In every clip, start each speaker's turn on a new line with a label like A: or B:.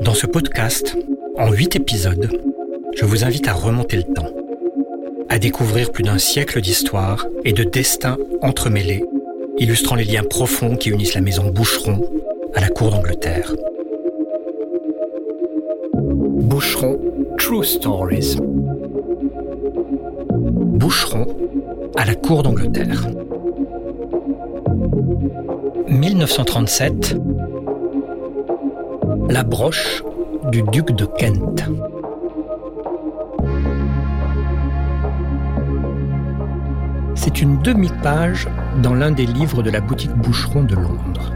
A: Dans ce podcast, en huit épisodes, je vous invite à remonter le temps, à découvrir plus d'un siècle d'histoire et de destins entremêlés, illustrant les liens profonds qui unissent la maison Boucheron à la cour d'Angleterre. Boucheron True Stories. Boucheron à la cour d'Angleterre. 1937, la broche du duc de Kent. C'est une demi-page dans l'un des livres de la boutique Boucheron de Londres.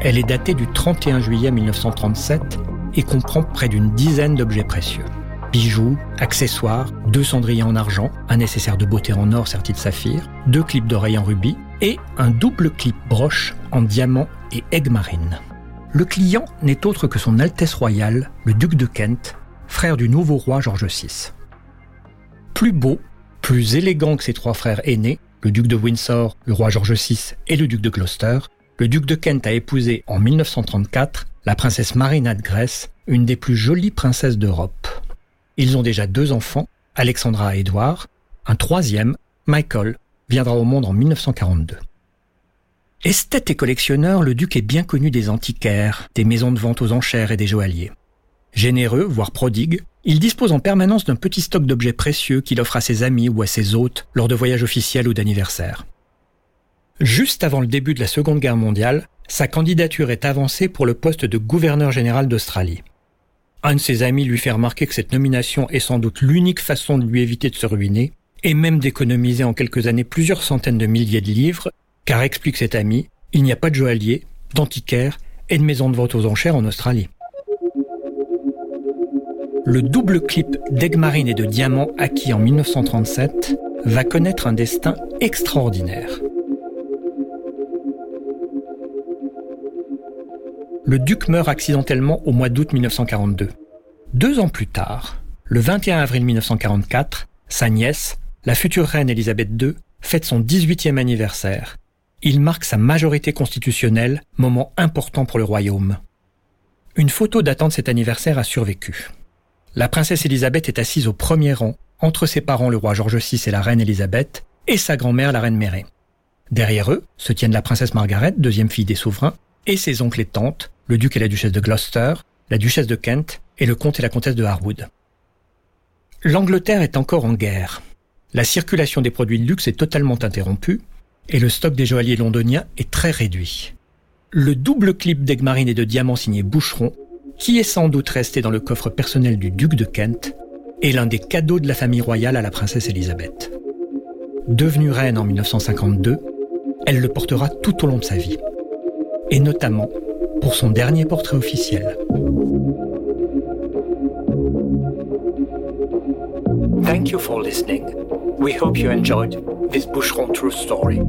A: Elle est datée du 31 juillet 1937 et comprend près d'une dizaine d'objets précieux. Bijoux, accessoires, deux cendriers en argent, un nécessaire de beauté en or serti de saphir, deux clips d'oreilles en rubis et un double clip broche en diamant et aigue marine. Le client n'est autre que son Altesse royale, le duc de Kent, frère du nouveau roi George VI. Plus beau, plus élégant que ses trois frères aînés, le duc de Windsor, le roi George VI et le duc de Gloucester, le duc de Kent a épousé en 1934 la princesse Marina de Grèce, une des plus jolies princesses d'Europe. Ils ont déjà deux enfants, Alexandra et Edouard. Un troisième, Michael, viendra au monde en 1942. Esthète et collectionneur, le duc est bien connu des antiquaires, des maisons de vente aux enchères et des joailliers. Généreux, voire prodigue, il dispose en permanence d'un petit stock d'objets précieux qu'il offre à ses amis ou à ses hôtes lors de voyages officiels ou d'anniversaires. Juste avant le début de la Seconde Guerre mondiale, sa candidature est avancée pour le poste de gouverneur général d'Australie. Un de ses amis lui fait remarquer que cette nomination est sans doute l'unique façon de lui éviter de se ruiner, et même d'économiser en quelques années plusieurs centaines de milliers de livres, car explique cet ami, il n'y a pas de joaillier, d'antiquaire et de maison de vente aux enchères en Australie. Le double clip d'aigue marine et de diamants acquis en 1937 va connaître un destin extraordinaire. le duc meurt accidentellement au mois d'août 1942. Deux ans plus tard, le 21 avril 1944, sa nièce, la future reine Elisabeth II, fête son 18e anniversaire. Il marque sa majorité constitutionnelle, moment important pour le royaume. Une photo datant de cet anniversaire a survécu. La princesse Elisabeth est assise au premier rang, entre ses parents le roi George VI et la reine Elisabeth, et sa grand-mère la reine Mary. Derrière eux se tiennent la princesse Margaret, deuxième fille des souverains, et ses oncles et tantes, le duc et la duchesse de Gloucester, la duchesse de Kent et le comte et la comtesse de Harwood. L'Angleterre est encore en guerre. La circulation des produits de luxe est totalement interrompue et le stock des joailliers londoniens est très réduit. Le double clip d'Aigmarine et de diamants signé Boucheron, qui est sans doute resté dans le coffre personnel du duc de Kent, est l'un des cadeaux de la famille royale à la princesse Elisabeth. Devenue reine en 1952, elle le portera tout au long de sa vie, et notamment pour son dernier portrait officiel. We hope you enjoyed this Boucheron True Story.